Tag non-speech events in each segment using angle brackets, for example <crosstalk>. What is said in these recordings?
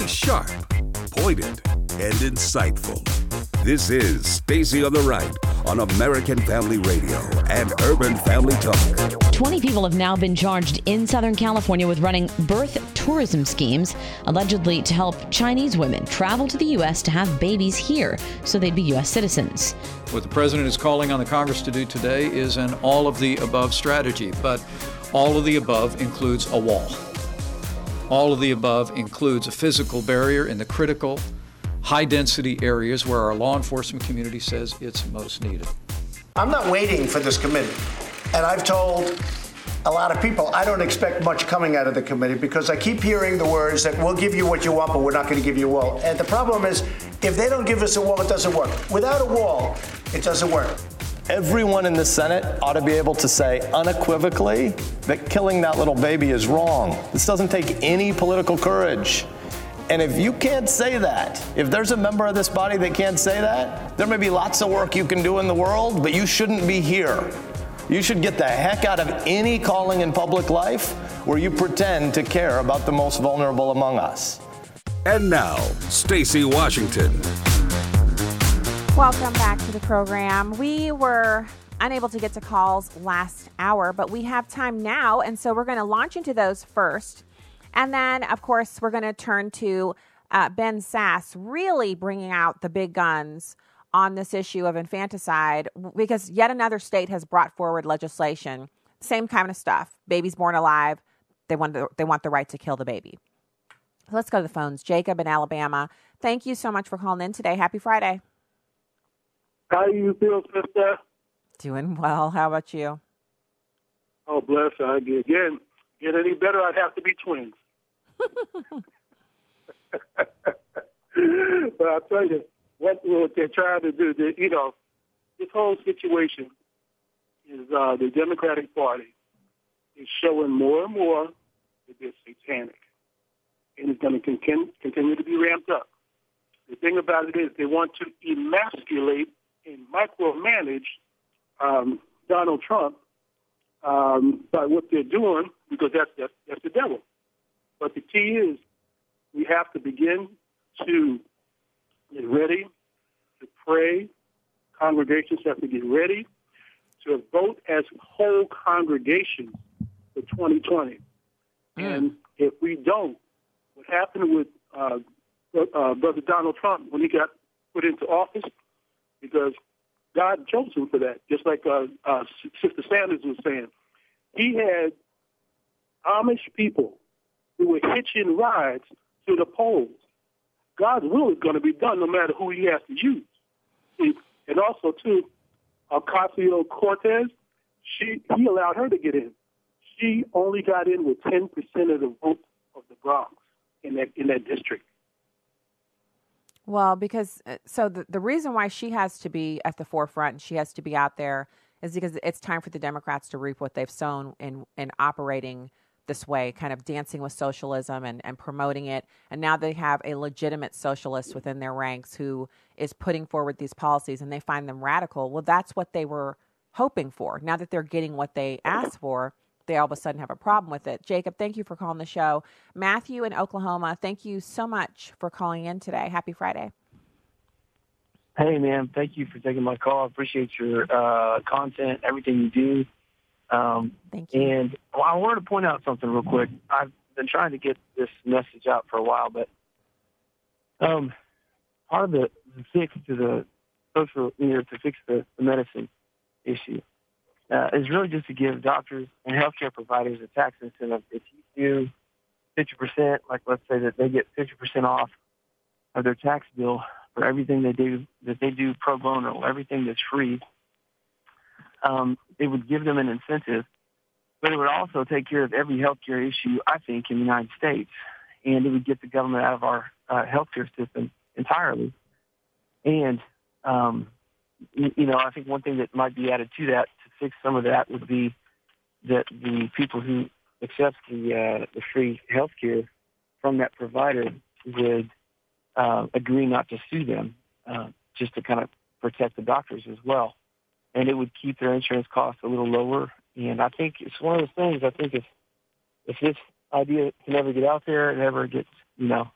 She's sharp, pointed, and insightful. This is Stacy on the Right on American Family Radio and Urban Family Talk. 20 people have now been charged in Southern California with running birth tourism schemes, allegedly to help Chinese women travel to the U.S. to have babies here so they'd be U.S. citizens. What the president is calling on the Congress to do today is an all of the above strategy, but all of the above includes a wall. All of the above includes a physical barrier in the critical, high density areas where our law enforcement community says it's most needed. I'm not waiting for this committee. And I've told a lot of people I don't expect much coming out of the committee because I keep hearing the words that we'll give you what you want, but we're not going to give you a wall. And the problem is, if they don't give us a wall, it doesn't work. Without a wall, it doesn't work. Everyone in the Senate ought to be able to say unequivocally that killing that little baby is wrong. This doesn't take any political courage. And if you can't say that, if there's a member of this body that can't say that, there may be lots of work you can do in the world, but you shouldn't be here. You should get the heck out of any calling in public life where you pretend to care about the most vulnerable among us. And now, Stacy Washington. Welcome back to the program. We were unable to get to calls last hour, but we have time now, and so we're going to launch into those first. And then, of course, we're going to turn to uh, Ben Sasse really bringing out the big guns on this issue of infanticide because yet another state has brought forward legislation, same kind of stuff. Babies born alive, they want the, they want the right to kill the baby. Let's go to the phones. Jacob in Alabama. Thank you so much for calling in today. Happy Friday. How do you feel, sister? Doing well. How about you? Oh, bless. I again get any better, I'd have to be twins. <laughs> but I'll tell you what, what they're trying to do. They, you know, this whole situation is uh, the Democratic Party is showing more and more that they're satanic, and it's going to continue to be ramped up. The thing about it is they want to emasculate and micromanage um, Donald Trump um, by what they're doing because that's, that's that's the devil. But the key is we have to begin to get ready to pray. Congregations have to get ready to vote as whole congregations for 2020. Mm. And if we don't, what happened with uh, uh, Brother Donald Trump when he got put into office, because God chose him for that. Just like uh, uh, Sister Sanders was saying, he had Amish people who were hitching rides to the polls. God's will is going to be done no matter who he has to use. And also too, Ocasio Cortez, she he allowed her to get in. She only got in with ten percent of the vote of the Bronx in that in that district. Well, because uh, so the, the reason why she has to be at the forefront and she has to be out there is because it's time for the Democrats to reap what they've sown in, in operating this way, kind of dancing with socialism and, and promoting it. And now they have a legitimate socialist within their ranks who is putting forward these policies and they find them radical. Well, that's what they were hoping for. Now that they're getting what they asked for, they all of a sudden have a problem with it. Jacob, thank you for calling the show. Matthew in Oklahoma, thank you so much for calling in today. Happy Friday. Hey, man, thank you for taking my call. I appreciate your uh, content, everything you do. Um, thank you. And well, I wanted to point out something real quick. I've been trying to get this message out for a while, but um, part of the, the fix to the social, you know, to fix the, the medicine issue uh, is really just to give doctors and healthcare providers a tax incentive. If you do 50%, like let's say that they get 50% off of their tax bill for everything they do, that they do pro bono, everything that's free, um, it would give them an incentive, but it would also take care of every healthcare issue, I think, in the United States. And it would get the government out of our uh, healthcare system entirely. And, um, you know, I think one thing that might be added to that fix some of that would be that the people who accept the uh, the free health care from that provider would uh, agree not to sue them, uh, just to kind of protect the doctors as well, and it would keep their insurance costs a little lower. And I think it's one of those things. I think if if this idea can ever get out there, it ever gets you know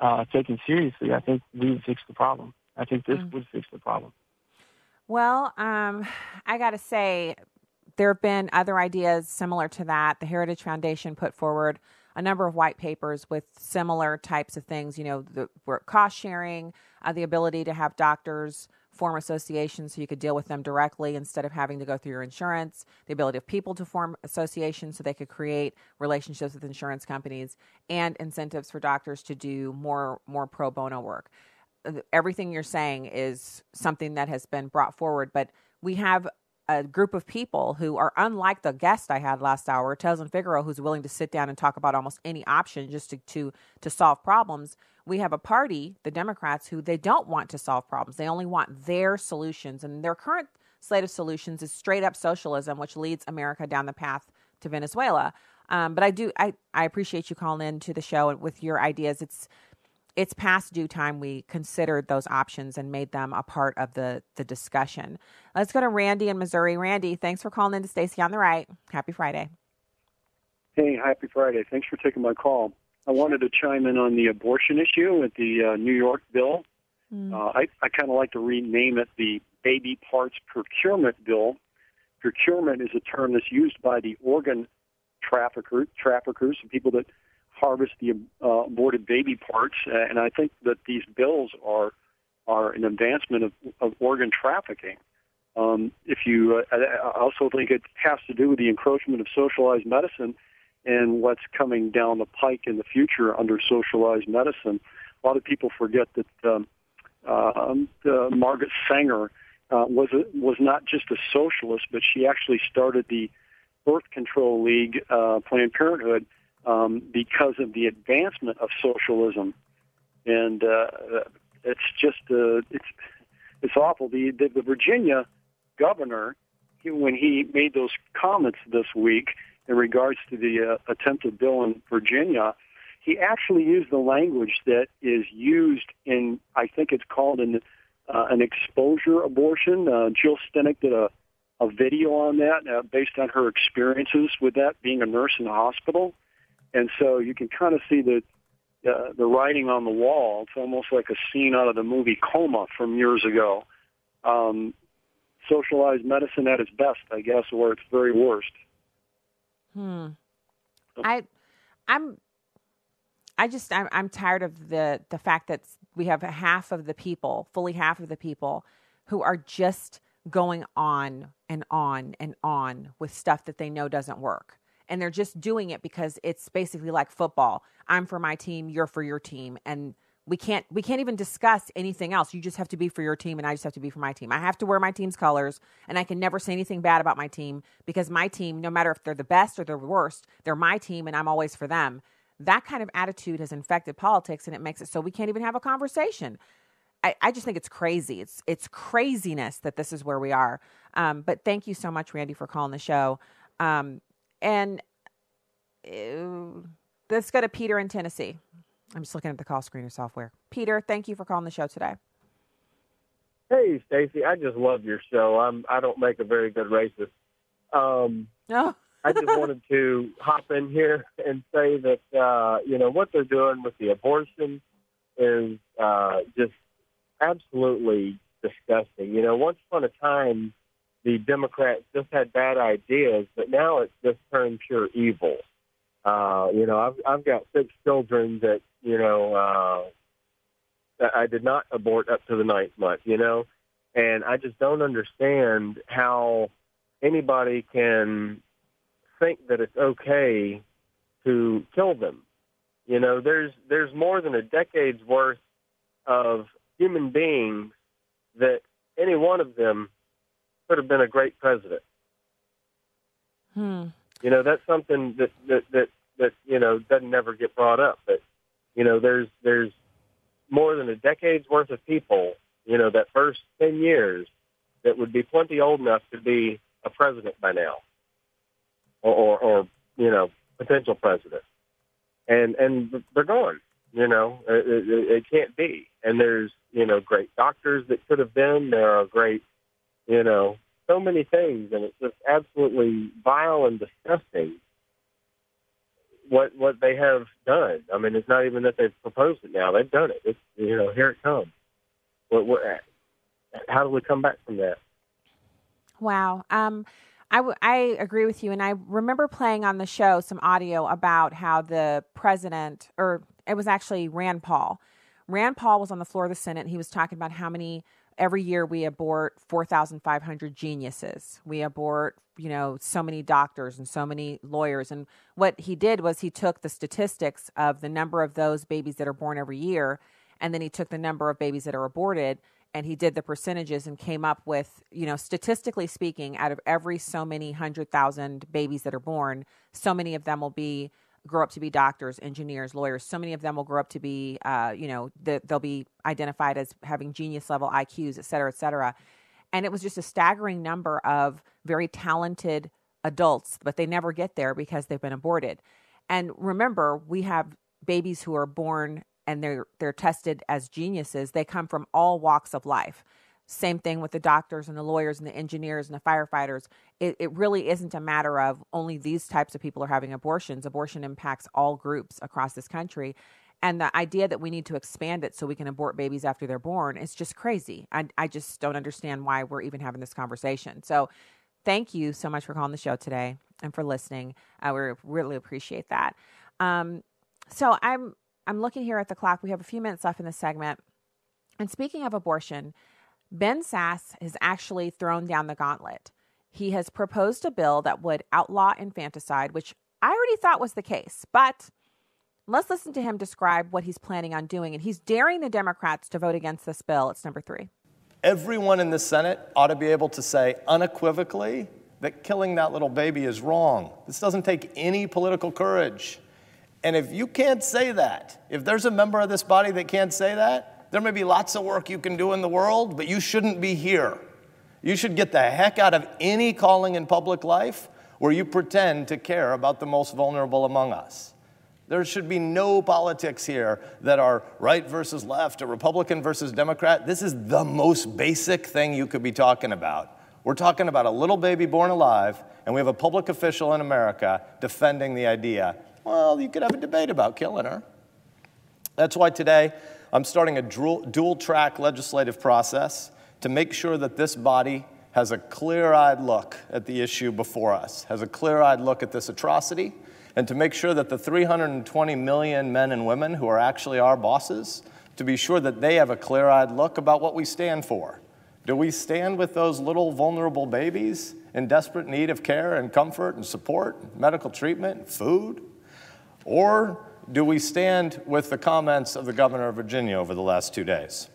uh, taken seriously, I think we would fix the problem. I think this mm. would fix the problem. Well, um, <sighs> I got to say, there have been other ideas similar to that. The Heritage Foundation put forward a number of white papers with similar types of things. You know, the cost sharing, uh, the ability to have doctors form associations so you could deal with them directly instead of having to go through your insurance, the ability of people to form associations so they could create relationships with insurance companies, and incentives for doctors to do more more pro bono work. Everything you're saying is something that has been brought forward, but we have a group of people who are unlike the guest I had last hour, Tezlyn Figaro, who's willing to sit down and talk about almost any option just to, to, to solve problems. We have a party, the Democrats, who they don't want to solve problems. They only want their solutions. And their current slate of solutions is straight up socialism, which leads America down the path to Venezuela. Um, but I do I, I appreciate you calling in to the show with your ideas. It's it's past due time we considered those options and made them a part of the the discussion. Let's go to Randy in Missouri. Randy, thanks for calling in to Stacy on the Right. Happy Friday. Hey, happy Friday. Thanks for taking my call. I wanted to chime in on the abortion issue with the uh, New York bill. Mm. Uh, I, I kind of like to rename it the Baby Parts Procurement Bill. Procurement is a term that's used by the organ trafficker, traffickers, and people that harvest the uh, aborted baby parts. Uh, and I think that these bills are are an advancement of, of organ trafficking. Um, if you, uh, I also think it has to do with the encroachment of socialized medicine and what's coming down the pike in the future under socialized medicine. A lot of people forget that um, uh, Margaret Sanger uh, was a, was not just a socialist, but she actually started the Birth Control League, uh, Planned Parenthood, um, because of the advancement of socialism, and uh, it's just uh, it's it's awful. The, the the Virginia governor, when he made those comments this week in regards to the uh, attempted bill in Virginia, he actually used the language that is used in I think it's called an uh, an exposure abortion. Uh, Jill Stanek did a a video on that uh, based on her experiences with that being a nurse in the hospital. And so you can kind of see the uh, the writing on the wall. It's almost like a scene out of the movie Coma from years ago. Um, socialized medicine at its best, I guess, or its very worst. Hmm. I, I'm. I just I'm I'm tired of the the fact that we have half of the people, fully half of the people, who are just going on and on and on with stuff that they know doesn't work and they're just doing it because it's basically like football. I'm for my team, you're for your team, and we can't we can't even discuss anything else. You just have to be for your team and I just have to be for my team. I have to wear my team's colors and I can never say anything bad about my team because my team, no matter if they're the best or the worst, they're my team and I'm always for them. That kind of attitude has infected politics and it makes it so we can't even have a conversation. I, I just think it's crazy. It's it's craziness that this is where we are. Um, but thank you so much, Randy, for calling the show. Um, and uh, let's go to Peter in Tennessee. I'm just looking at the call screener software. Peter, thank you for calling the show today. Hey, Stacy, I just love your show. I'm I don't make a very good racist. Um, no. <laughs> I just wanted to hop in here and say that uh, you know what they're doing with the abortion is uh, just absolutely disgusting. You know, once upon a time, the Democrats just had bad ideas, but now it's just turned pure evil. Uh, you know, I've I've got six children that you know uh, I did not abort up to the ninth month. You know, and I just don't understand how anybody can think that it's okay to kill them. You know, there's there's more than a decade's worth of human beings that any one of them could have been a great president. Hmm. You know, that's something that, that that that you know doesn't never get brought up. But you know, there's there's more than a decade's worth of people. You know, that first ten years that would be plenty old enough to be a president by now, or or, or you know, potential president, and and they're gone. You know, it, it, it can't be. And there's you know great doctors that could have been. There are great you know, so many things, and it's just absolutely vile and disgusting. what what they have done. I mean, it's not even that they've proposed it now; they've done it. It's you know, here it comes. What, what, how do we come back from that? Wow. Um, I, w- I agree with you. And I remember playing on the show some audio about how the president, or it was actually Rand Paul. Rand Paul was on the floor of the Senate. He was talking about how many every year we abort 4,500 geniuses. We abort, you know, so many doctors and so many lawyers. And what he did was he took the statistics of the number of those babies that are born every year, and then he took the number of babies that are aborted and he did the percentages and came up with, you know, statistically speaking, out of every so many hundred thousand babies that are born, so many of them will be grow up to be doctors, engineers, lawyers. So many of them will grow up to be, uh, you know, the, they'll be identified as having genius level IQs, et cetera, et cetera. And it was just a staggering number of very talented adults, but they never get there because they've been aborted. And remember, we have babies who are born and they're they're tested as geniuses, they come from all walks of life. Same thing with the doctors and the lawyers and the engineers and the firefighters. It, it really isn't a matter of only these types of people are having abortions. Abortion impacts all groups across this country. And the idea that we need to expand it so we can abort babies after they're born is just crazy. I, I just don't understand why we're even having this conversation. So, thank you so much for calling the show today and for listening. Uh, we really appreciate that. Um, so, I'm I'm looking here at the clock. We have a few minutes left in this segment. And speaking of abortion, Ben Sasse has actually thrown down the gauntlet. He has proposed a bill that would outlaw infanticide, which I already thought was the case. But let's listen to him describe what he's planning on doing. And he's daring the Democrats to vote against this bill. It's number three. Everyone in the Senate ought to be able to say unequivocally that killing that little baby is wrong. This doesn't take any political courage. And if you can't say that, if there's a member of this body that can't say that, there may be lots of work you can do in the world, but you shouldn't be here. You should get the heck out of any calling in public life where you pretend to care about the most vulnerable among us. There should be no politics here that are right versus left or Republican versus Democrat. This is the most basic thing you could be talking about. We're talking about a little baby born alive, and we have a public official in America defending the idea well, you could have a debate about killing her. That's why today I'm starting a dual track legislative process to make sure that this body has a clear eyed look at the issue before us, has a clear eyed look at this atrocity, and to make sure that the 320 million men and women who are actually our bosses, to be sure that they have a clear eyed look about what we stand for. Do we stand with those little vulnerable babies in desperate need of care and comfort and support, medical treatment, food? Or do we stand with the comments of the governor of Virginia over the last two days?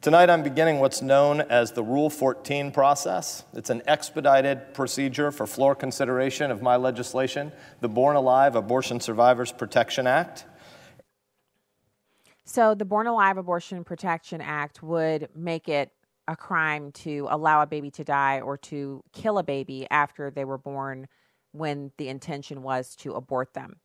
Tonight, I'm beginning what's known as the Rule 14 process. It's an expedited procedure for floor consideration of my legislation, the Born Alive Abortion Survivors Protection Act. So, the Born Alive Abortion Protection Act would make it a crime to allow a baby to die or to kill a baby after they were born when the intention was to abort them.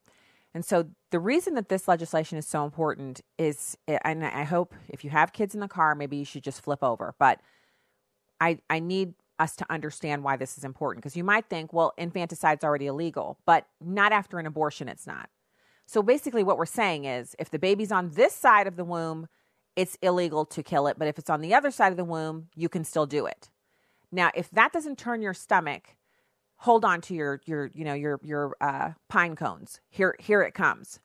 And so the reason that this legislation is so important is, eh, and I hope if you have kids in the car, maybe you should just flip over. But I, I need us to understand why this is important because you might think, well, infanticide's already illegal, but not after an abortion, it's not. So basically, what we're saying is if the baby's on this side of the womb, it's illegal to kill it. But if it's on the other side of the womb, you can still do it. Now, if that doesn't turn your stomach, hold on to your your you know your your uh, pine cones. Here here it comes.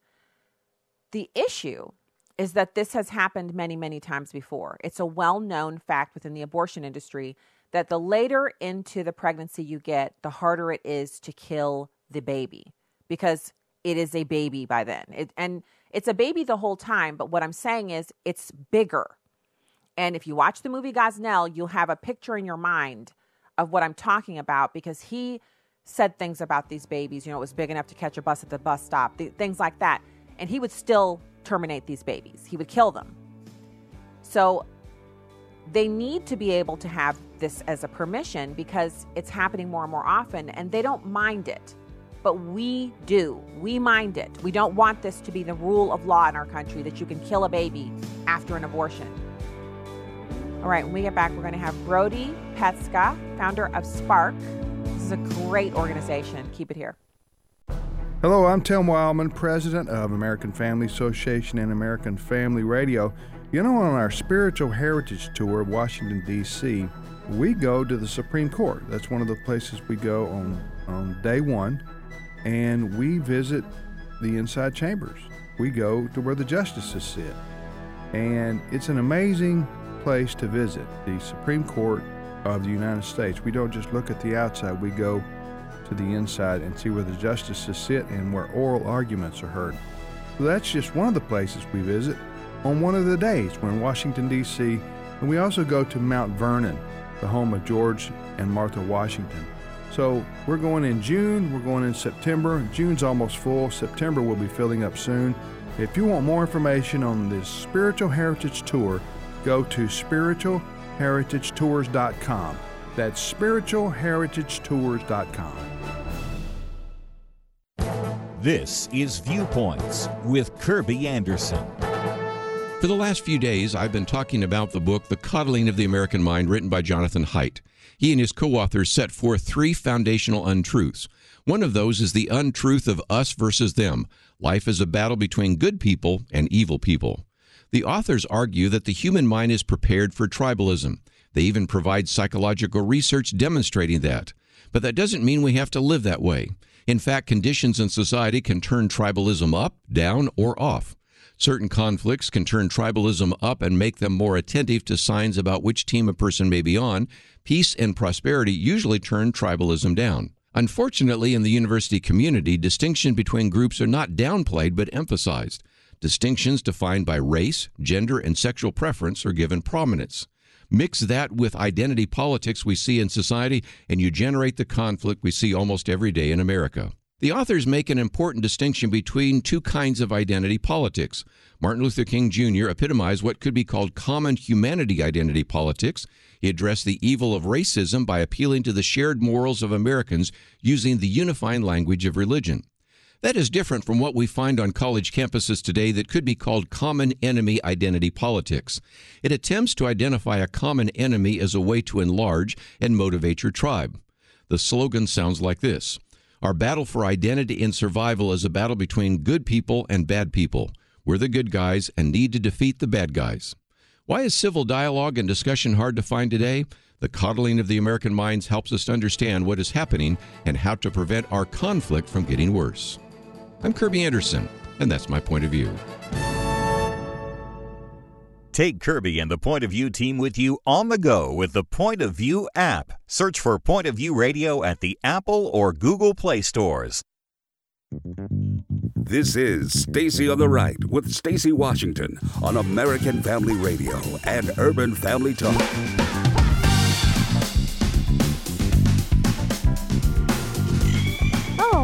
The issue is that this has happened many many times before. It's a well known fact within the abortion industry that the later into the pregnancy you get, the harder it is to kill the baby because it is a baby by then. It, and it's a baby the whole time, but what I'm saying is it's bigger. And if you watch the movie Gosnell, you'll have a picture in your mind of what I'm talking about because he said things about these babies. You know, it was big enough to catch a bus at the bus stop, th- things like that. And he would still terminate these babies, he would kill them. So they need to be able to have this as a permission because it's happening more and more often and they don't mind it. But we do. We mind it. We don't want this to be the rule of law in our country that you can kill a baby after an abortion. All right, when we get back, we're going to have Brody Petska, founder of Spark. This is a great organization. Keep it here. Hello, I'm Tim Wildmon, president of American Family Association and American Family Radio. You know, on our spiritual heritage tour of Washington, D.C., we go to the Supreme Court. That's one of the places we go on, on day one, and we visit the inside chambers. We go to where the justices sit. And it's an amazing place to visit, the Supreme Court of the United States. We don't just look at the outside, we go to the inside and see where the justices sit and where oral arguments are heard. So that's just one of the places we visit on one of the days. We're in Washington, D.C., and we also go to Mount Vernon, the home of George and Martha Washington. So we're going in June, we're going in September. June's almost full, September will be filling up soon. If you want more information on this Spiritual Heritage Tour, go to spiritualheritagetours.com. That's spiritualheritagetours.com. This is Viewpoints with Kirby Anderson. For the last few days, I've been talking about the book, The Coddling of the American Mind, written by Jonathan Haidt. He and his co authors set forth three foundational untruths. One of those is the untruth of us versus them. Life is a battle between good people and evil people. The authors argue that the human mind is prepared for tribalism. They even provide psychological research demonstrating that. But that doesn't mean we have to live that way. In fact, conditions in society can turn tribalism up, down, or off. Certain conflicts can turn tribalism up and make them more attentive to signs about which team a person may be on. Peace and prosperity usually turn tribalism down. Unfortunately, in the university community, distinction between groups are not downplayed but emphasized. Distinctions defined by race, gender, and sexual preference are given prominence. Mix that with identity politics we see in society, and you generate the conflict we see almost every day in America. The authors make an important distinction between two kinds of identity politics. Martin Luther King Jr. epitomized what could be called common humanity identity politics. He addressed the evil of racism by appealing to the shared morals of Americans using the unifying language of religion. That is different from what we find on college campuses today that could be called common enemy identity politics. It attempts to identify a common enemy as a way to enlarge and motivate your tribe. The slogan sounds like this Our battle for identity and survival is a battle between good people and bad people. We're the good guys and need to defeat the bad guys. Why is civil dialogue and discussion hard to find today? The coddling of the American minds helps us understand what is happening and how to prevent our conflict from getting worse. I'm Kirby Anderson, and that's my point of view. Take Kirby and the Point of View team with you on the go with the Point of View app. Search for Point of View Radio at the Apple or Google Play stores. This is Stacy on the Right with Stacy Washington on American Family Radio and Urban Family Talk.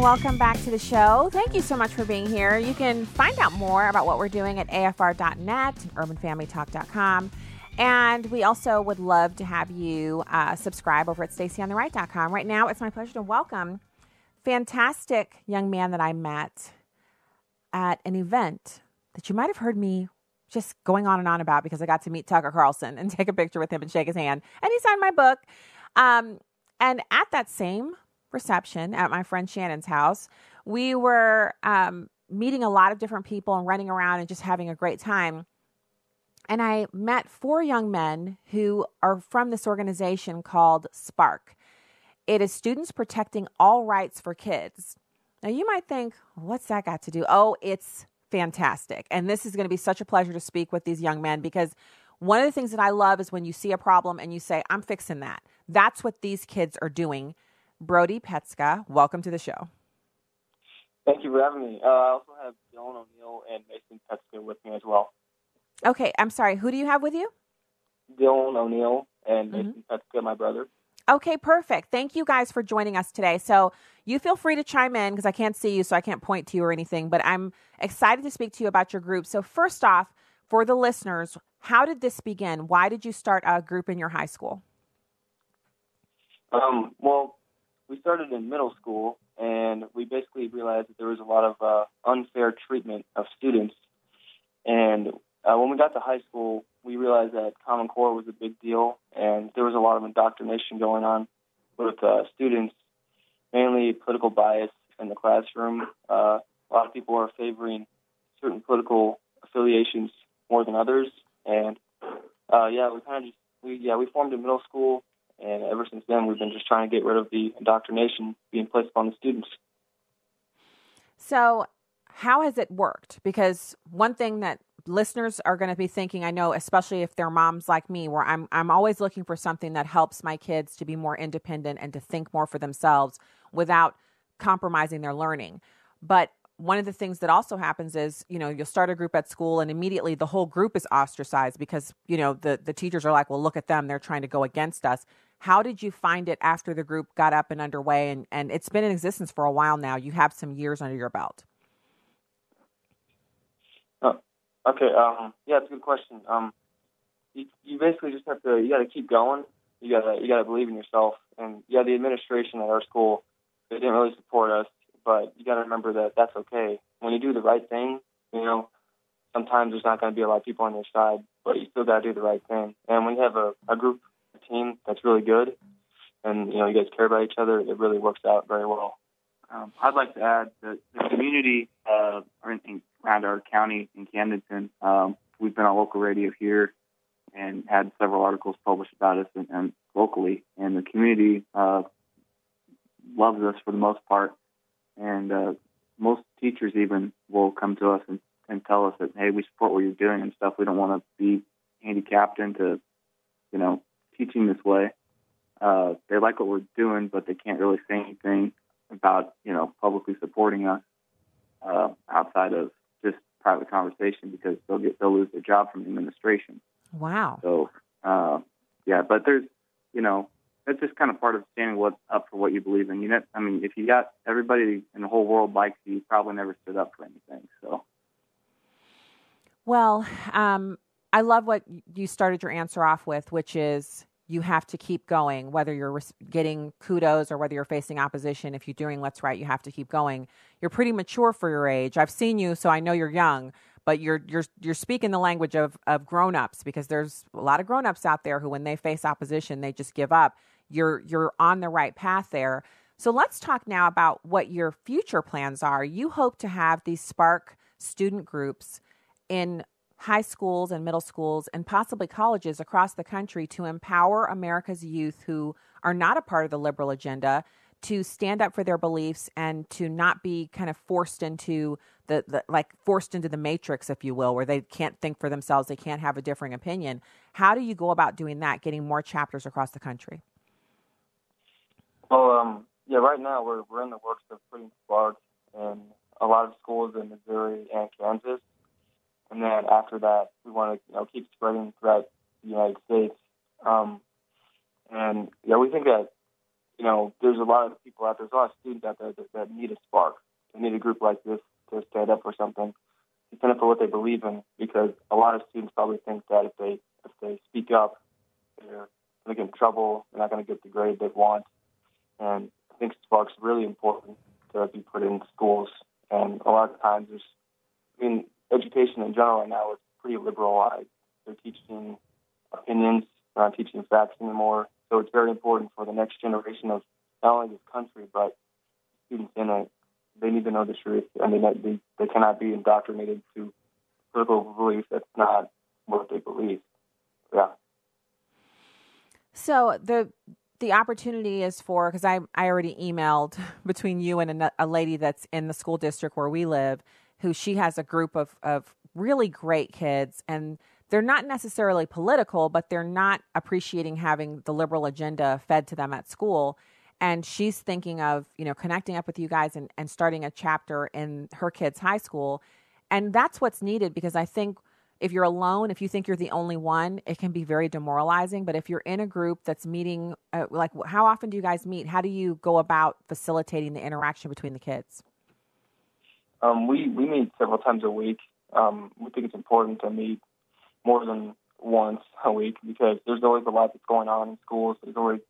Welcome back to the show. Thank you so much for being here. You can find out more about what we're doing at afr.net and urbanfamilytalk.com. And we also would love to have you uh, subscribe over at stacyontheright.com. Right now, it's my pleasure to welcome fantastic young man that I met at an event that you might have heard me just going on and on about because I got to meet Tucker Carlson and <laughs> take a picture with him and shake his hand. And he signed my book. Um, and at that same reception at my friend Shannon's house. We were um, meeting a lot of different people and running around and just having a great time. And I met four young men who are from this organization called Spark. It is Students Protecting All Rights for Kids. Now, you might think, what's that got to do? Oh, it's fantastic. And this is going to be such a pleasure to speak with these young men because one of the things that I love is when you see a problem and you say, I'm fixing that. That's what these kids are doing Brody Petska. Welcome to the show. Thank you for having me. Uh, I also have Dylan O'Neill and Mason Petska with me as well. Okay, I'm sorry. Who do you have with you? Dylan O'Neill and mm-hmm. Mason Petska, my brother. Okay, perfect. Thank you guys for joining us today. So you feel free to chime in because I can't see you, so I can't point to you or anything. But I'm excited to speak to you about your group. So first off, for the listeners, how did this begin? Why did you start a group in your high school? Um, well, we started in middle school, and we basically realized that there was a lot of uh, unfair treatment of students. And uh, when we got to high school, we realized that Common Core was a big deal, and there was a lot of indoctrination going on with uh, students, mainly political bias, in the classroom. Uh, a lot of people are favoring certain political affiliations more than others, and uh, yeah, we kind of just we yeah we formed a middle school, and ever since then we've been just trying to get rid of the indoctrination being placed upon the students. So, how has it worked? Because one thing that listeners are going to be thinking, I know, especially if they're moms like me, where I'm I'm always looking for something that helps my kids to be more independent and to think more for themselves without compromising their learning. But one of the things that also happens is, you know, you'll start a group at school and immediately the whole group is ostracized because, you know, the the teachers are like, "Well, look at them, they're trying to go against us." How did you find it after the group got up and underway and and it's been in existence for a while now. You have some years under your belt. Oh, okay. Um, yeah, it's a good question. Um, you, you basically just have to you got to keep going. You gotta you gotta believe in yourself. And yeah, the administration at our school they didn't really support us, but you got to remember that that's okay. When you do the right thing, you know, sometimes there's not going to be a lot of people on your side, but you still got to do the right thing. And when you have a, a group, team that's really good, and you know you guys care about each other, it really works out very well. Um, I'd like to add that the community uh, around our county in Camdenton, um, we've been on local radio here and had several articles published about us and, and locally. And the community uh, loves us for the most part, and uh, most teachers even will come to us and, and tell us that hey, we support what you're doing and stuff. We don't want to be handicapped into, you know, teaching this way. Uh, they like what we're doing, but they can't really say anything about you know publicly supporting us uh, outside of just private conversation because they'll get they'll lose their job from the administration. Wow. So uh, yeah, but there's you know that's just kind of part of standing what, up for what you believe in. You know, I mean, if you got everybody in the whole world likes you, you probably never stood up for anything. So. Well, um, I love what you started your answer off with, which is you have to keep going, whether you're getting kudos or whether you're facing opposition. If you're doing what's right, you have to keep going. You're pretty mature for your age. I've seen you, so I know you're young, but you're you're you're speaking the language of of grown-ups because there's a lot of grown-ups out there who when they face opposition, they just give up. You're you're on the right path there. So let's talk now about what your future plans are. You hope to have these Spark student groups in high schools and middle schools and possibly colleges across the country to empower America's youth who are not a part of the liberal agenda to stand up for their beliefs and to not be kind of forced into the, the, like forced into the matrix if you will where they can't think for themselves they can't have a differing opinion. How do you go about doing that getting more chapters across the country? Well um, yeah right now we're, we're in the works of putting sparks in a lot of schools in missouri and kansas and then after that, we want to you know keep spreading throughout the United States. Um, and yeah, we think that you know there's a lot of people out there, there's a lot of students out there that, that need a spark. They need a group like this to stand up for something, to stand up for what they believe in. Because a lot of students probably think that if they if they speak up, they're going to get in trouble. They're not going to get the grade they want. And I think spark's really important to be put in schools. And a lot of times, there's I mean, education in general right now is pretty liberalized. They're teaching opinions, they're not teaching facts anymore. So it's very important for the next generation of not only this country, but students in it. They need to know the truth, and they, they, they cannot be indoctrinated to political beliefs that's not what they believe. Yeah. So the the opportunity is for because I I already emailed <laughs> between you and a, a lady that's in the school district where we live who she has a group of, of really great kids and they're not necessarily political, but they're not appreciating having the liberal agenda fed to them at school. And she's thinking of, you know, connecting up with you guys and, and starting a chapter in her kids' high school. And that's what's needed because I think if you're alone, if you think you're the only one, it can be very demoralizing. But if you're in a group that's meeting, uh, like how often do you guys meet? How do you go about facilitating the interaction between the kids? Um, we we meet several times a week. Um, we think it's important to meet more than once a week because there's always a lot that's going on in schools. There's always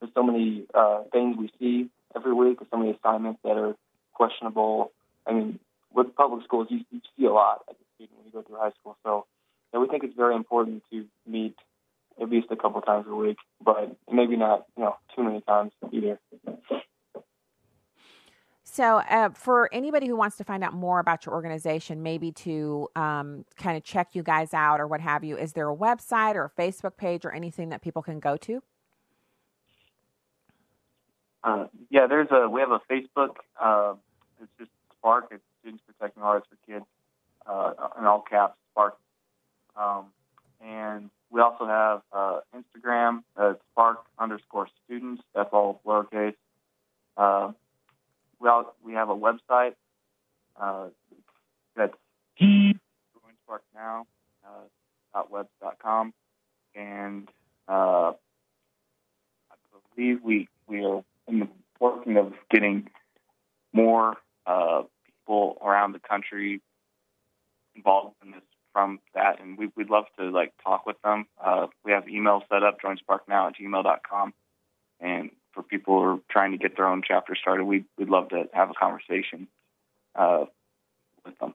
there's so many uh, things we see every week. There's so many assignments that are questionable. I mean, with public schools, you, you see a lot as a student when you go through high school. So, we think it's very important to meet at least a couple times a week, but maybe not, you know, too many times either. So, uh, for anybody who wants to find out more about your organization, maybe to um, kind of check you guys out or what have you, is there a website or a Facebook page or anything that people can go to? Uh, yeah, there's a we have a Facebook. Uh, it's just Spark. It's Students Protecting Artists for Kids, uh, in all caps, Spark. Um, and we also have uh, Instagram, uh, Spark underscore Students. That's all lowercase. Uh, we all, we have a website uh, that's Join Spark Now uh, and uh, I believe we we are in the working of getting more uh, people around the country involved in this from that, and we, would love to like talk with them. Uh, we have email set up, joinsparknow at gmail.com, people are trying to get their own chapter started, we, we'd love to have a conversation uh, with them.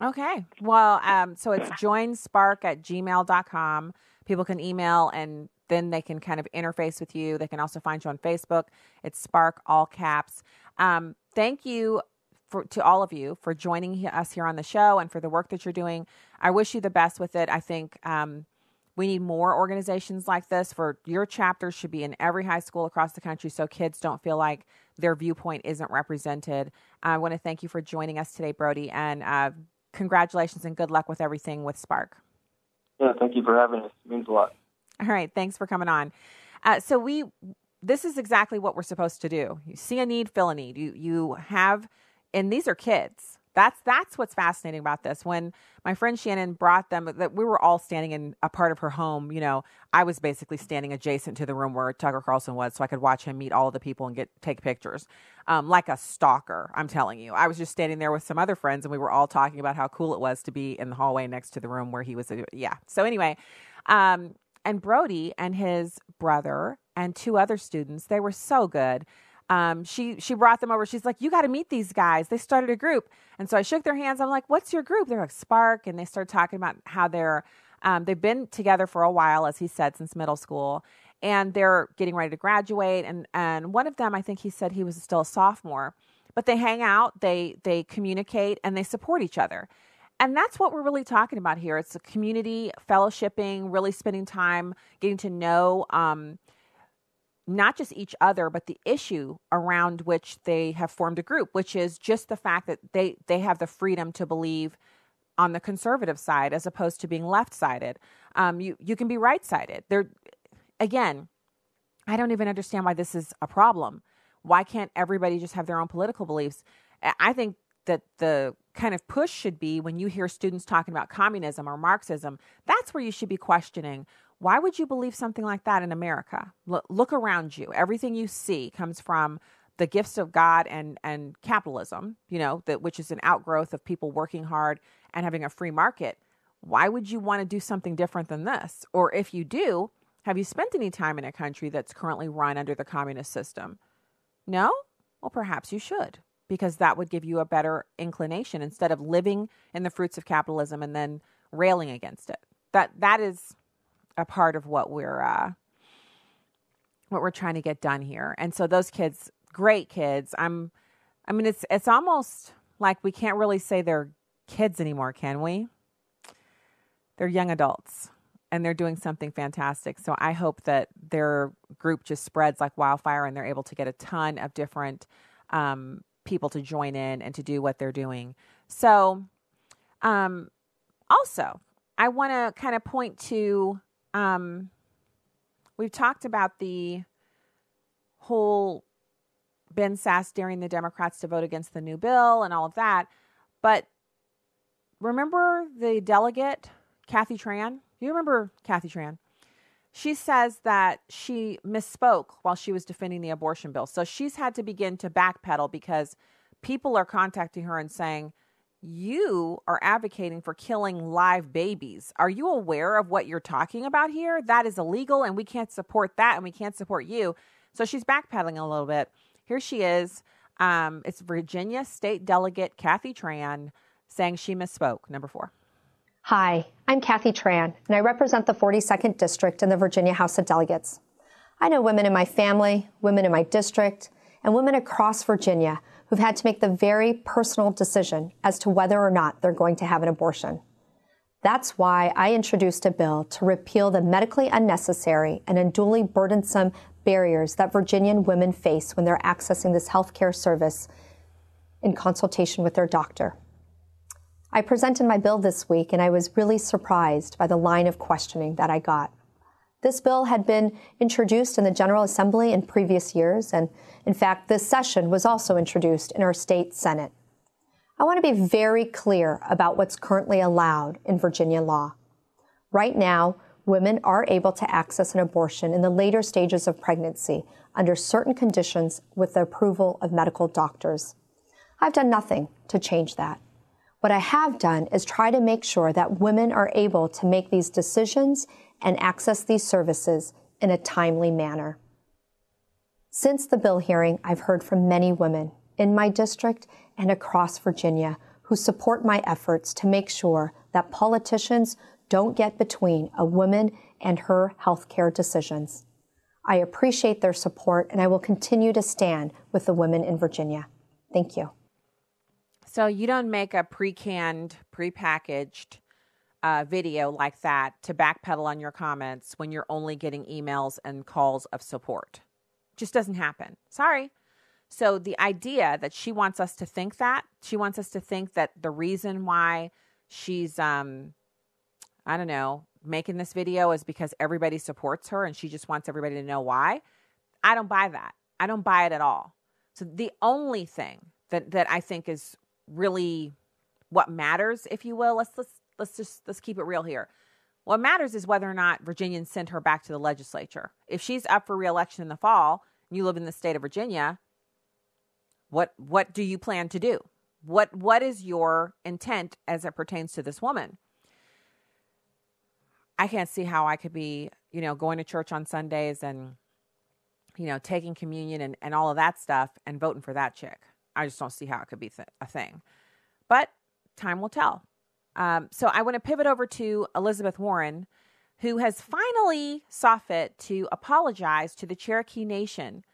Okay. Well, um, so it's joinspark at gmail.com. People can email and then they can kind of interface with you. They can also find you on Facebook. It's Spark, all caps. Um, thank you for, to all of you for joining us here on the show and for the work that you're doing. I wish you the best with it. I think um, we need more organizations like this. For your chapters should be in every high school across the country, so kids don't feel like their viewpoint isn't represented. I want to thank you for joining us today, Brody, and uh, congratulations and good luck with everything with Spark. Yeah, thank you for having us. It means a lot. All right, thanks for coming on. Uh, so we, this is exactly what we're supposed to do. You see a need, fill a need. You you have and these are kids. That's that's what's fascinating about this. When my friend Shannon brought them, that we were all standing in a part of her home. You know, I was basically standing adjacent to the room where Tucker Carlson was, so I could watch him meet all the people and get take pictures, um, like a stalker. I'm telling you, I was just standing there with some other friends, and we were all talking about how cool it was to be in the hallway next to the room where he was. Yeah. So anyway, um, and Brody and his brother and two other students, they were so good um, she she brought them over. She's like, "You got to meet these guys. They started a group." And so I shook their hands. I'm like, "What's your group?" They're like, "Spark," and they started talking about how they're um, they've been together for a while, as he said, since middle school, and they're getting ready to graduate. And and one of them, I think he said he was still a sophomore, but they hang out, they they communicate, and they support each other. And that's what we're really talking about here. It's a community fellowshipping, really spending time getting to know. Um, not just each other, but the issue around which they have formed a group, which is just the fact that they, they have the freedom to believe on the conservative side as opposed to being left sided. Um, you, you can be right sided. There, again, I don't even understand why this is a problem. Why can't everybody just have their own political beliefs? I think that the kind of push should be when you hear students talking about communism or Marxism, that's where you should be questioning why would you believe something like that in America? Look, look around you. Everything you see comes from the gifts of God and and capitalism, you know, that which is an outgrowth of people working hard and having a free market. Why would you want to do something different than this? Or if you do, have you spent any time in a country that's currently run under the communist system? No? Well, perhaps you should, because that would give you a better inclination instead of living in the fruits of capitalism and then railing against it. That that is a part of what we're uh, what we're trying to get done here. And so those kids, great kids. I'm, I mean, it's it's almost like we can't really say they're kids anymore, can we? They're young adults and they're doing something fantastic. So I hope that their group just spreads like wildfire and they're able to get a ton of different um, people to join in and to do what they're doing. So, um, also, I want to kind of point to um, we've talked about the whole Ben Sasse daring the Democrats to vote against the new bill and all of that. But remember the delegate, Kathy Tran? You remember Kathy Tran? She says that she misspoke while she was defending the abortion bill. So she's had to begin to backpedal because people are contacting her and saying, you are advocating for killing live babies. Are you aware of what you're talking about here? That is illegal, and we can't support that, and we can't support you. So she's backpedaling a little bit. Here she is. Um, it's Virginia State Delegate Kathy Tran saying she misspoke. Number four. Hi, I'm Kathy Tran, and I represent the 42nd District in the Virginia House of Delegates. I know women in my family, women in my district, and women across Virginia who've had to make the very personal decision as to whether or not they're going to have an abortion. That's why I introduced a bill to repeal the medically unnecessary and unduly burdensome barriers that Virginian women face when they're accessing this health care service in consultation with their doctor. I presented my bill this week and I was really surprised by the line of questioning that I got. This bill had been introduced in the General Assembly in previous years, and in fact, this session was also introduced in our state Senate. I want to be very clear about what's currently allowed in Virginia law. Right now, women are able to access an abortion in the later stages of pregnancy under certain conditions with the approval of medical doctors. I've done nothing to change that. What I have done is try to make sure that women are able to make these decisions and access these services in a timely manner. Since the bill hearing, I've heard from many women in my district and across Virginia who support my efforts to make sure that politicians don't get between a woman and her health care decisions. I appreciate their support and I will continue to stand with the women in Virginia. Thank you. So you don't make a pre-canned, pre-packaged uh, video like that to backpedal on your comments when you're only getting emails and calls of support. Just doesn't happen. Sorry. So the idea that she wants us to think that, she wants us to think that the reason why she's um I don't know, making this video is because everybody supports her and she just wants everybody to know why. I don't buy that. I don't buy it at all. So the only thing that that I think is really what matters, if you will, let's let's let's just let's keep it real here. What matters is whether or not Virginians send her back to the legislature. If she's up for reelection in the fall and you live in the state of Virginia, what what do you plan to do? What what is your intent as it pertains to this woman? I can't see how I could be, you know, going to church on Sundays and you know, taking communion and, and all of that stuff and voting for that chick. I just don't see how it could be th- a thing. But time will tell. Um, so I want to pivot over to Elizabeth Warren, who has finally saw fit to apologize to the Cherokee Nation.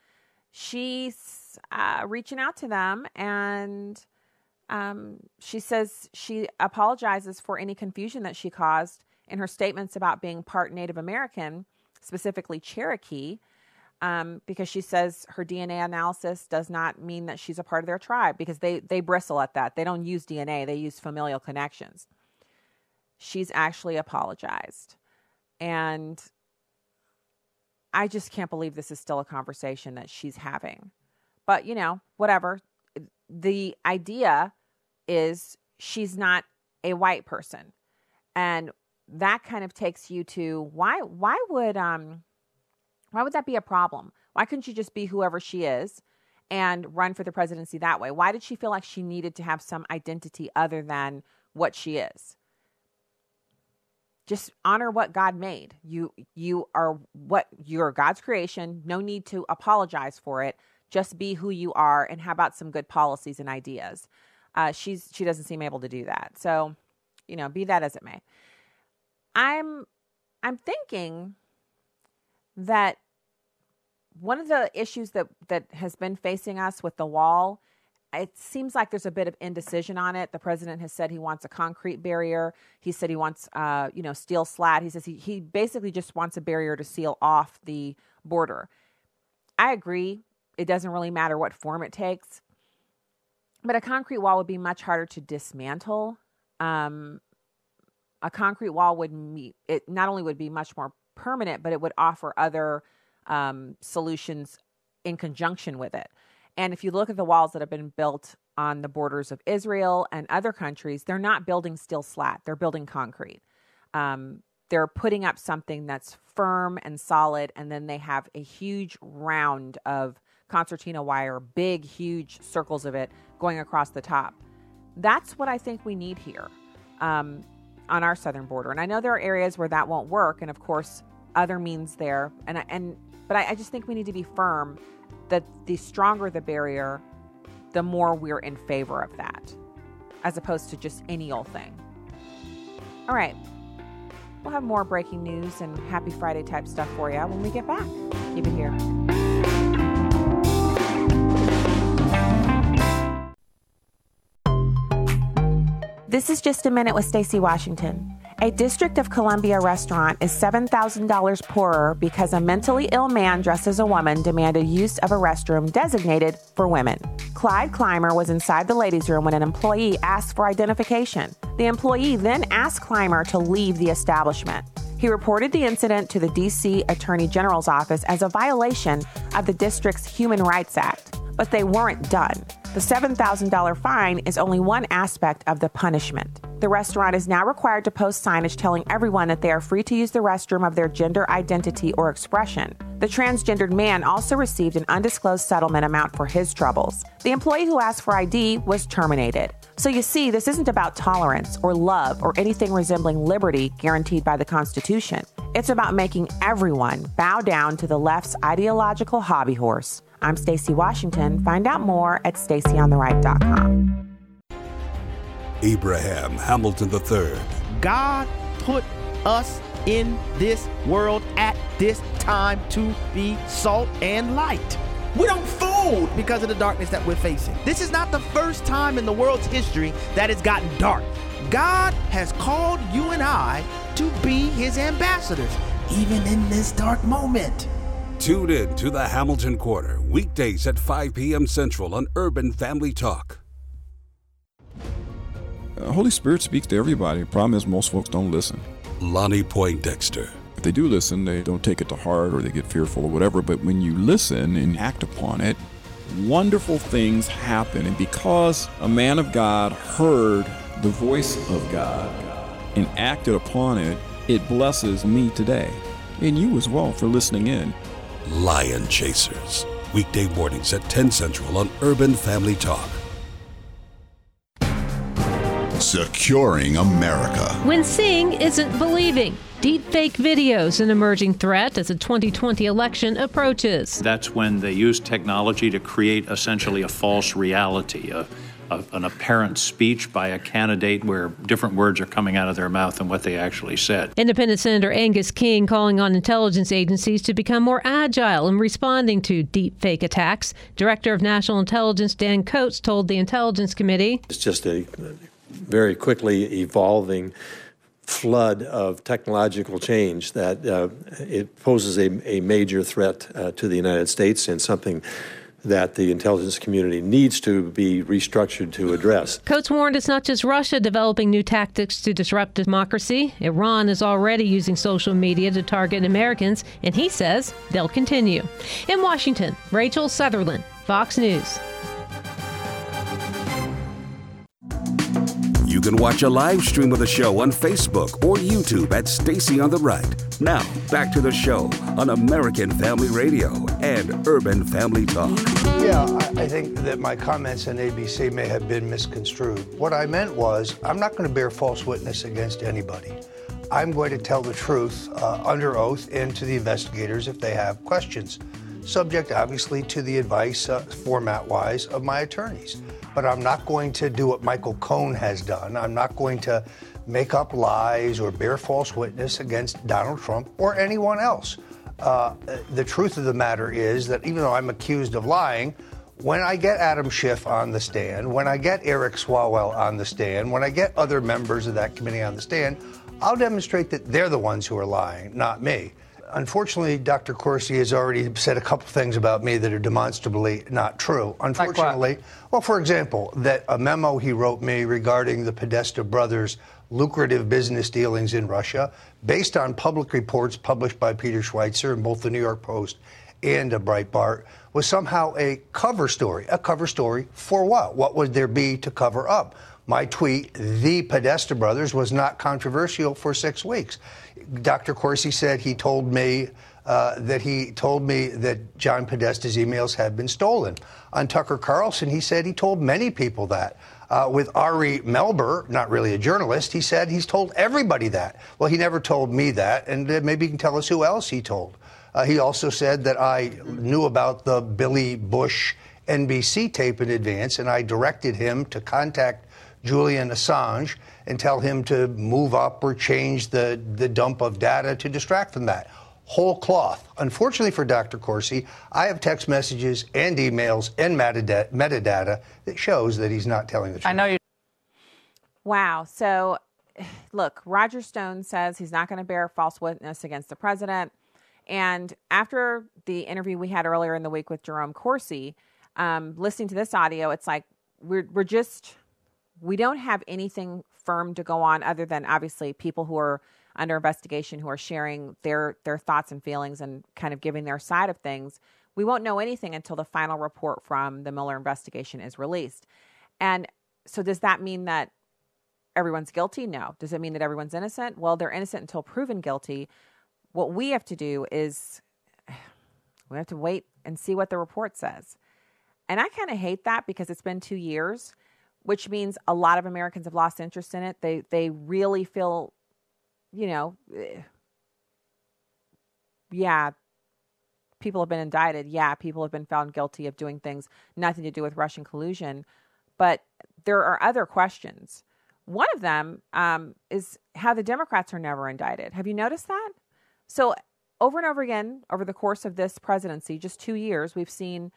She's uh, reaching out to them and um, she says she apologizes for any confusion that she caused in her statements about being part Native American, specifically Cherokee um, because she says her DNA analysis does not mean that she's a part of their tribe because they, they bristle at that. They don't use DNA, they use familial connections. She's actually apologized. And I just can't believe this is still a conversation that she's having. But, you know, whatever. The idea is she's not a white person. And that kind of takes you to why why would um why would that be a problem? Why couldn't she just be whoever she is and run for the presidency that way? Why did she feel like she needed to have some identity other than what she is? Just honor what God made. You you are what you're God's creation. No need to apologize for it. Just be who you are and how about some good policies and ideas? Uh, she's she doesn't seem able to do that. So, you know, be that as it may. I'm I'm thinking that one of the issues that that has been facing us with the wall it seems like there's a bit of indecision on it. The president has said he wants a concrete barrier. He said he wants, uh, you know, steel slat. He says he, he basically just wants a barrier to seal off the border. I agree. It doesn't really matter what form it takes, but a concrete wall would be much harder to dismantle. Um, a concrete wall would meet it not only would be much more permanent, but it would offer other um, solutions in conjunction with it. And if you look at the walls that have been built on the borders of Israel and other countries, they're not building steel slat, they're building concrete. Um, they're putting up something that's firm and solid, and then they have a huge round of concertina wire, big, huge circles of it going across the top. That's what I think we need here um, on our southern border. And I know there are areas where that won't work, and of course, other means there. And and but I, I just think we need to be firm that the stronger the barrier, the more we're in favor of that, as opposed to just any old thing. All right. We'll have more breaking news and happy Friday type stuff for you when we get back. Keep it here. This is just a minute with Stacy Washington. A District of Columbia restaurant is $7,000 poorer because a mentally ill man dressed as a woman demanded use of a restroom designated for women. Clyde Clymer was inside the ladies' room when an employee asked for identification. The employee then asked Clymer to leave the establishment. He reported the incident to the D.C. Attorney General's office as a violation of the district's Human Rights Act, but they weren't done. The $7,000 fine is only one aspect of the punishment. The restaurant is now required to post signage telling everyone that they are free to use the restroom of their gender identity or expression. The transgendered man also received an undisclosed settlement amount for his troubles. The employee who asked for ID was terminated. So you see, this isn't about tolerance or love or anything resembling liberty guaranteed by the Constitution. It's about making everyone bow down to the left's ideological hobby horse. I'm Stacy Washington. Find out more at stacyontheright.com. Abraham Hamilton III. God put us in this world at this time to be salt and light. We don't fold because of the darkness that we're facing. This is not the first time in the world's history that it's gotten dark. God has called you and I to be his ambassadors, even in this dark moment. Tune in to the Hamilton Corner, weekdays at 5 p.m. Central on Urban Family Talk. Uh, Holy Spirit speaks to everybody. The problem is most folks don't listen. Lonnie Poindexter. They do listen, they don't take it to heart or they get fearful or whatever. But when you listen and act upon it, wonderful things happen. And because a man of God heard the voice of God and acted upon it, it blesses me today and you as well for listening in. Lion Chasers. Weekday mornings at 10 Central on Urban Family Talk. Securing America. When seeing isn't believing. Deepfake videos an emerging threat as the 2020 election approaches. That's when they use technology to create essentially a false reality, a, a, an apparent speech by a candidate where different words are coming out of their mouth than what they actually said. Independent Senator Angus King calling on intelligence agencies to become more agile in responding to deepfake attacks. Director of National Intelligence Dan Coats told the Intelligence Committee It's just a very quickly evolving flood of technological change that uh, it poses a, a major threat uh, to the United States and something that the intelligence community needs to be restructured to address. Coats warned it's not just Russia developing new tactics to disrupt democracy. Iran is already using social media to target Americans, and he says they'll continue. In Washington, Rachel Sutherland, Fox News. Can watch a live stream of the show on Facebook or YouTube at Stacy on the Right. Now, back to the show on American Family Radio and Urban Family Talk. Yeah, I, I think that my comments on ABC may have been misconstrued. What I meant was, I'm not going to bear false witness against anybody. I'm going to tell the truth uh, under oath and to the investigators if they have questions, subject obviously to the advice, uh, format wise, of my attorneys. But I'm not going to do what Michael Cohen has done. I'm not going to make up lies or bear false witness against Donald Trump or anyone else. Uh, the truth of the matter is that even though I'm accused of lying, when I get Adam Schiff on the stand, when I get Eric Swalwell on the stand, when I get other members of that committee on the stand, I'll demonstrate that they're the ones who are lying, not me. Unfortunately, Dr. Corsi has already said a couple things about me that are demonstrably not true. Unfortunately, well, for example, that a memo he wrote me regarding the Podesta brothers' lucrative business dealings in Russia, based on public reports published by Peter Schweizer in both the New York Post and a Breitbart, was somehow a cover story. A cover story for what? What would there be to cover up? My tweet, the Podesta brothers, was not controversial for six weeks. Dr. Corsi said he told me uh, that he told me that John Podesta's emails had been stolen. On Tucker Carlson, he said he told many people that. Uh, with Ari Melber, not really a journalist, he said he's told everybody that. Well, he never told me that, and uh, maybe he can tell us who else he told. Uh, he also said that I knew about the Billy Bush NBC tape in advance, and I directed him to contact Julian Assange and tell him to move up or change the, the dump of data to distract from that. Whole cloth. Unfortunately for Dr. Corsi, I have text messages and emails and metadata, metadata that shows that he's not telling the truth. I know you. Wow. So, look, Roger Stone says he's not going to bear false witness against the president. And after the interview we had earlier in the week with Jerome Corsi, um, listening to this audio, it's like we're we're just we don't have anything firm to go on other than obviously people who are under investigation who are sharing their their thoughts and feelings and kind of giving their side of things. We won't know anything until the final report from the Mueller investigation is released. And so does that mean that everyone's guilty? No. Does it mean that everyone's innocent? Well, they're innocent until proven guilty. What we have to do is <sighs> we have to wait and see what the report says. And I kind of hate that because it's been 2 years, which means a lot of Americans have lost interest in it. They they really feel you know, eh, yeah, people have been indicted. Yeah, people have been found guilty of doing things nothing to do with Russian collusion. But there are other questions. One of them um, is how the Democrats are never indicted. Have you noticed that? So, over and over again, over the course of this presidency, just two years, we've seen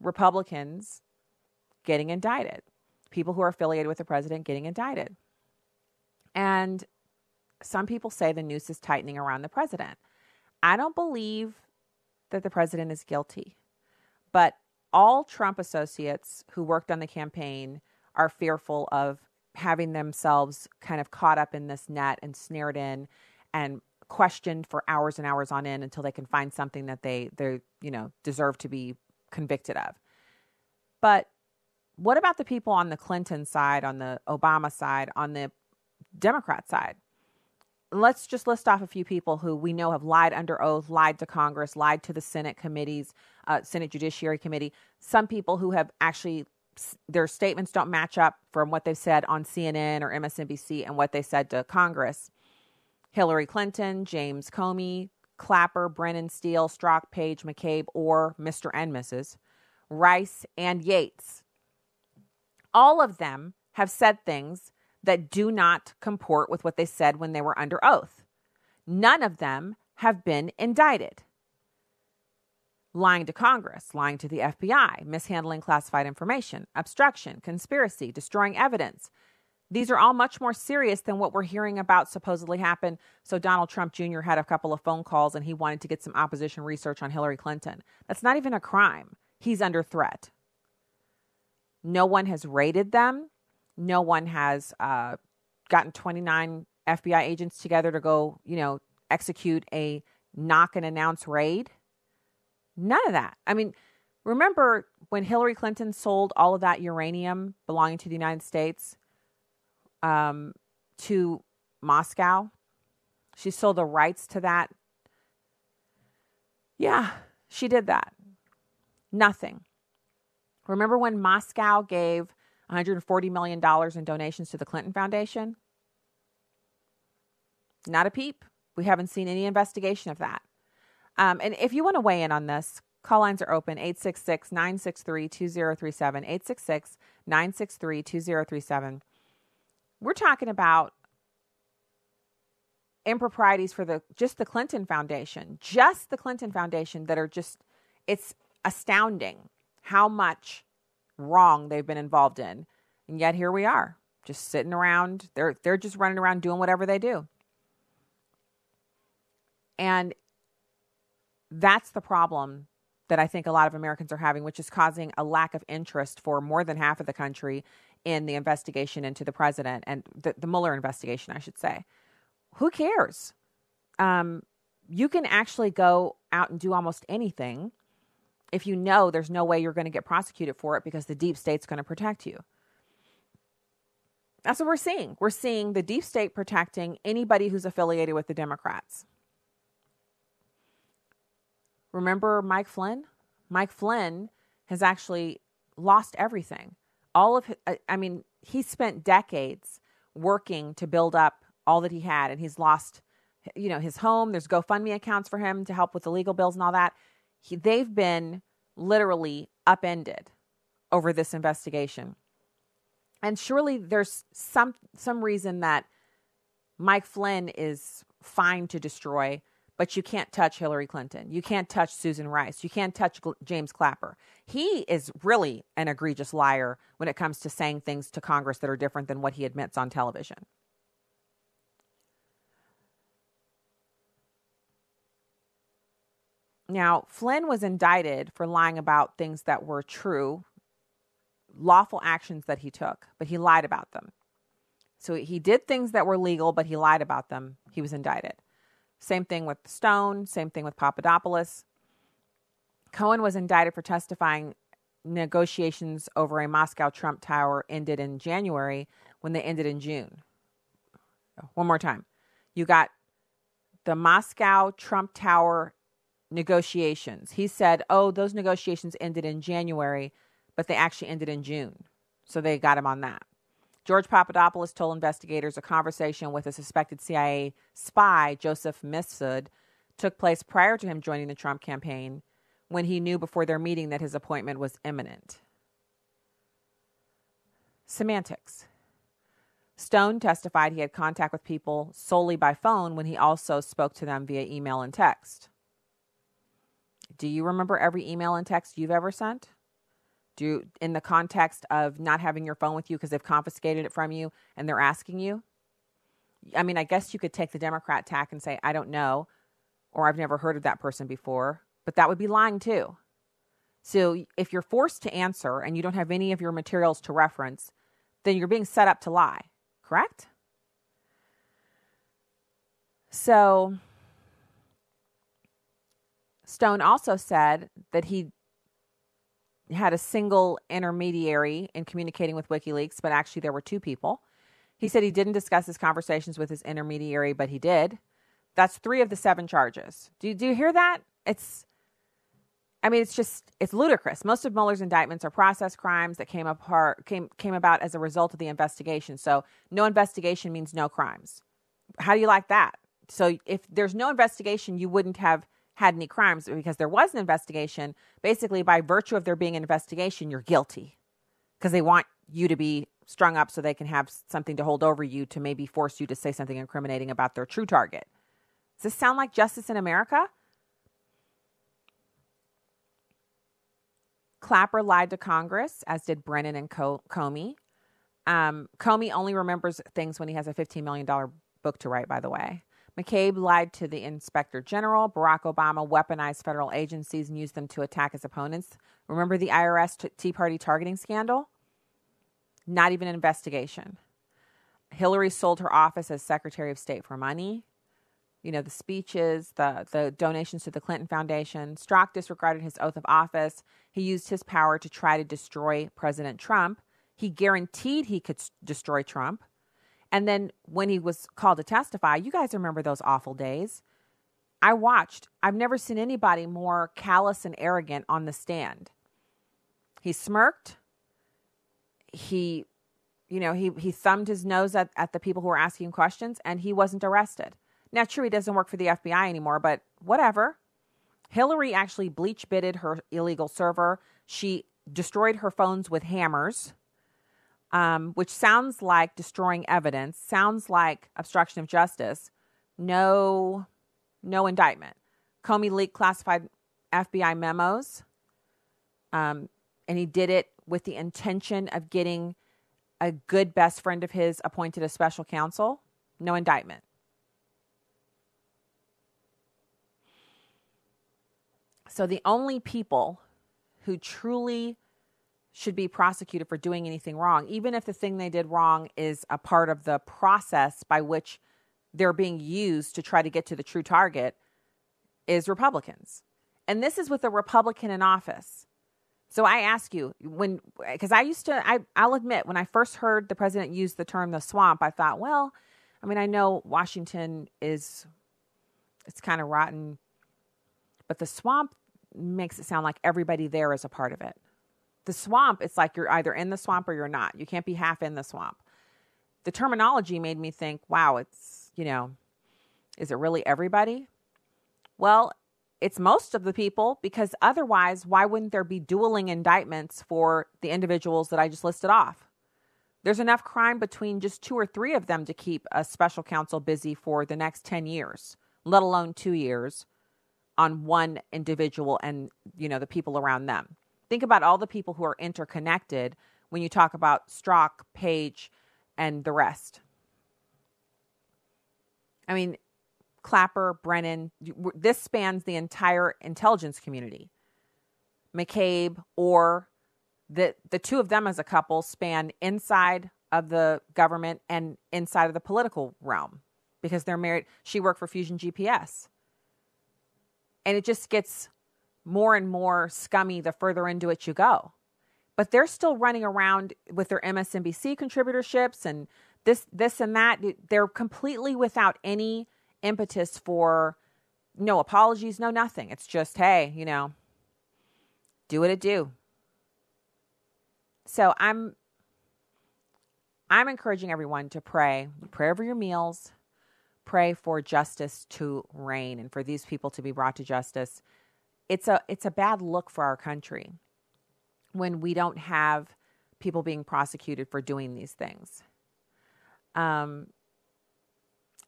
Republicans getting indicted, people who are affiliated with the president getting indicted. And some people say the noose is tightening around the president. I don't believe that the president is guilty, but all Trump associates who worked on the campaign are fearful of having themselves kind of caught up in this net and snared in and questioned for hours and hours on end until they can find something that they they you know deserve to be convicted of. But what about the people on the Clinton side, on the Obama side, on the Democrat side? let's just list off a few people who we know have lied under oath, lied to Congress, lied to the Senate committees, uh, Senate Judiciary Committee. Some people who have actually their statements don't match up from what they've said on CNN or MSNBC and what they said to Congress. Hillary Clinton, James Comey, Clapper, Brennan Steele, Strzok, Page, McCabe, or Mr. and Mrs. Rice and Yates. All of them have said things that do not comport with what they said when they were under oath. None of them have been indicted. Lying to Congress, lying to the FBI, mishandling classified information, obstruction, conspiracy, destroying evidence. These are all much more serious than what we're hearing about supposedly happened. So, Donald Trump Jr. had a couple of phone calls and he wanted to get some opposition research on Hillary Clinton. That's not even a crime. He's under threat. No one has raided them. No one has uh, gotten 29 FBI agents together to go, you know, execute a knock and announce raid. None of that. I mean, remember when Hillary Clinton sold all of that uranium belonging to the United States um, to Moscow? She sold the rights to that. Yeah, she did that. Nothing. Remember when Moscow gave $140 million in donations to the Clinton Foundation? Not a peep. We haven't seen any investigation of that. Um, and if you want to weigh in on this, call lines are open 866 963 2037. 866 963 2037. We're talking about improprieties for the just the Clinton Foundation, just the Clinton Foundation that are just it's astounding how much wrong they've been involved in. And yet here we are, just sitting around. They're they're just running around doing whatever they do. And that's the problem that I think a lot of Americans are having, which is causing a lack of interest for more than half of the country in the investigation into the president and the, the Mueller investigation, I should say. Who cares? Um, you can actually go out and do almost anything if you know there's no way you're going to get prosecuted for it because the deep state's going to protect you. That's what we're seeing. We're seeing the deep state protecting anybody who's affiliated with the Democrats. Remember Mike Flynn? Mike Flynn has actually lost everything. All of his, I mean, he spent decades working to build up all that he had and he's lost you know his home there's gofundme accounts for him to help with the legal bills and all that he, they've been literally upended over this investigation. And surely there's some some reason that Mike Flynn is fine to destroy, but you can't touch Hillary Clinton. You can't touch Susan Rice. You can't touch James Clapper. He is really an egregious liar when it comes to saying things to Congress that are different than what he admits on television. Now, Flynn was indicted for lying about things that were true, lawful actions that he took, but he lied about them. So he did things that were legal, but he lied about them. He was indicted. Same thing with Stone, same thing with Papadopoulos. Cohen was indicted for testifying negotiations over a Moscow Trump Tower ended in January when they ended in June. One more time. You got the Moscow Trump Tower negotiations. He said, oh, those negotiations ended in January, but they actually ended in June. So they got him on that. George Papadopoulos told investigators a conversation with a suspected CIA spy, Joseph Mifsud, took place prior to him joining the Trump campaign when he knew before their meeting that his appointment was imminent. Semantics. Stone testified he had contact with people solely by phone when he also spoke to them via email and text. Do you remember every email and text you've ever sent? Do you, in the context of not having your phone with you because they've confiscated it from you and they're asking you? I mean, I guess you could take the Democrat tack and say, I don't know, or I've never heard of that person before, but that would be lying too. So if you're forced to answer and you don't have any of your materials to reference, then you're being set up to lie, correct? So Stone also said that he had a single intermediary in communicating with WikiLeaks, but actually there were two people. He said he didn't discuss his conversations with his intermediary, but he did. That's three of the seven charges. Do you, do you hear that? It's, I mean, it's just it's ludicrous. Most of Mueller's indictments are process crimes that came apart came came about as a result of the investigation. So no investigation means no crimes. How do you like that? So if there's no investigation, you wouldn't have had any crimes because there was an investigation. Basically, by virtue of there being an investigation, you're guilty because they want you to be strung up so they can have something to hold over you to maybe force you to say something incriminating about their true target. Does this sound like justice in America? Clapper lied to Congress, as did Brennan and Comey. Um, Comey only remembers things when he has a $15 million book to write, by the way. McCabe lied to the inspector general. Barack Obama weaponized federal agencies and used them to attack his opponents. Remember the IRS Tea Party targeting scandal? Not even an investigation. Hillary sold her office as Secretary of State for money. You know, the speeches, the, the donations to the Clinton Foundation. Strzok disregarded his oath of office. He used his power to try to destroy President Trump. He guaranteed he could destroy Trump. And then when he was called to testify, you guys remember those awful days. I watched. I've never seen anybody more callous and arrogant on the stand. He smirked. He, you know, he, he thumbed his nose at, at the people who were asking questions and he wasn't arrested. Now, true, he doesn't work for the FBI anymore, but whatever. Hillary actually bleach bitted her illegal server. She destroyed her phones with hammers um, which sounds like destroying evidence, sounds like obstruction of justice. No, no indictment. Comey leaked classified FBI memos, um, and he did it with the intention of getting a good best friend of his appointed as special counsel. No indictment. So the only people who truly should be prosecuted for doing anything wrong, even if the thing they did wrong is a part of the process by which they're being used to try to get to the true target, is Republicans. And this is with a Republican in office. So I ask you, when, because I used to, I, I'll admit, when I first heard the president use the term the swamp, I thought, well, I mean, I know Washington is, it's kind of rotten, but the swamp makes it sound like everybody there is a part of it the swamp, it's like you're either in the swamp or you're not. You can't be half in the swamp. The terminology made me think, wow, it's, you know, is it really everybody? Well, it's most of the people because otherwise, why wouldn't there be dueling indictments for the individuals that I just listed off? There's enough crime between just two or three of them to keep a special counsel busy for the next 10 years. let alone two years on one individual and you know the people around them. Think about all the people who are interconnected when you talk about Strzok, Page, and the rest. I mean, Clapper, Brennan, this spans the entire intelligence community. McCabe or the the two of them as a couple span inside of the government and inside of the political realm because they're married. She worked for Fusion GPS. And it just gets more and more scummy the further into it you go. But they're still running around with their MSNBC contributorships and this this and that. They're completely without any impetus for no apologies, no nothing. It's just, hey, you know, do what it do. So I'm I'm encouraging everyone to pray. Pray over your meals. Pray for justice to reign and for these people to be brought to justice. It's a it's a bad look for our country when we don't have people being prosecuted for doing these things. Um,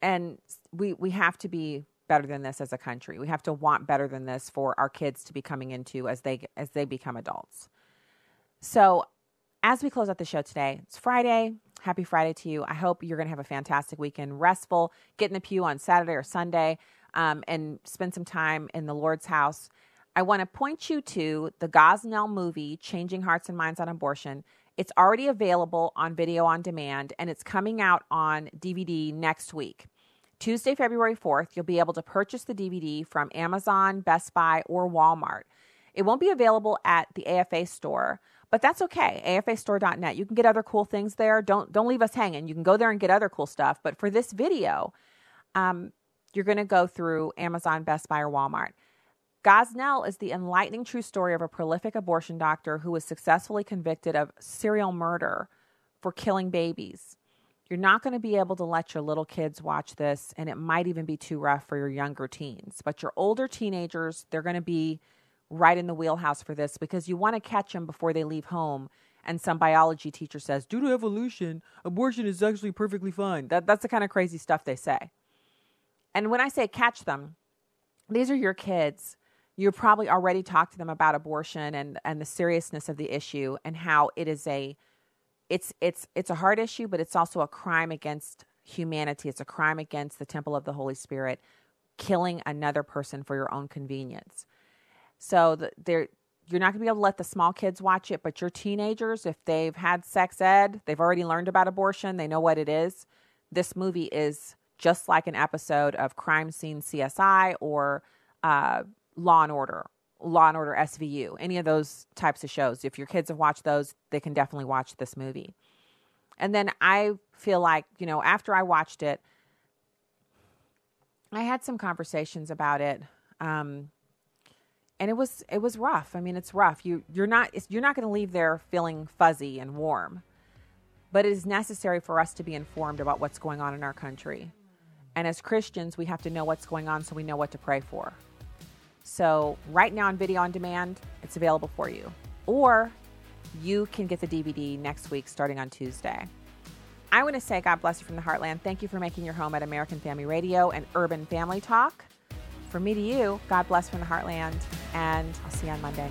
and we we have to be better than this as a country. We have to want better than this for our kids to be coming into as they as they become adults. So, as we close out the show today, it's Friday. Happy Friday to you. I hope you're going to have a fantastic weekend, restful, get in the pew on Saturday or Sunday, um, and spend some time in the Lord's house. I want to point you to the Gosnell movie, Changing Hearts and Minds on Abortion. It's already available on video on demand, and it's coming out on DVD next week. Tuesday, February 4th, you'll be able to purchase the DVD from Amazon, Best Buy, or Walmart. It won't be available at the AFA store, but that's okay. AFAstore.net. You can get other cool things there. Don't don't leave us hanging. You can go there and get other cool stuff. But for this video, um, you're going to go through Amazon, Best Buy, or Walmart. Gosnell is the enlightening true story of a prolific abortion doctor who was successfully convicted of serial murder for killing babies. You're not going to be able to let your little kids watch this, and it might even be too rough for your younger teens. But your older teenagers, they're going to be right in the wheelhouse for this because you want to catch them before they leave home and some biology teacher says due to evolution abortion is actually perfectly fine that, that's the kind of crazy stuff they say and when i say catch them these are your kids you probably already talked to them about abortion and, and the seriousness of the issue and how it is a it's it's it's a hard issue but it's also a crime against humanity it's a crime against the temple of the holy spirit killing another person for your own convenience so the, they're you're not going to be able to let the small kids watch it, but your teenagers, if they've had sex ed, they've already learned about abortion, they know what it is. This movie is just like an episode of Crime Scene CSI or uh, Law and Order, Law and Order SVU, any of those types of shows. If your kids have watched those, they can definitely watch this movie. And then I feel like, you know, after I watched it, I had some conversations about it. Um, and it was it was rough. I mean, it's rough. You you're not you're not going to leave there feeling fuzzy and warm. But it is necessary for us to be informed about what's going on in our country. And as Christians, we have to know what's going on so we know what to pray for. So, right now on video on demand, it's available for you. Or you can get the DVD next week starting on Tuesday. I want to say God bless you from the heartland. Thank you for making your home at American Family Radio and Urban Family Talk. From me to you, God bless from the heartland, and I'll see you on Monday.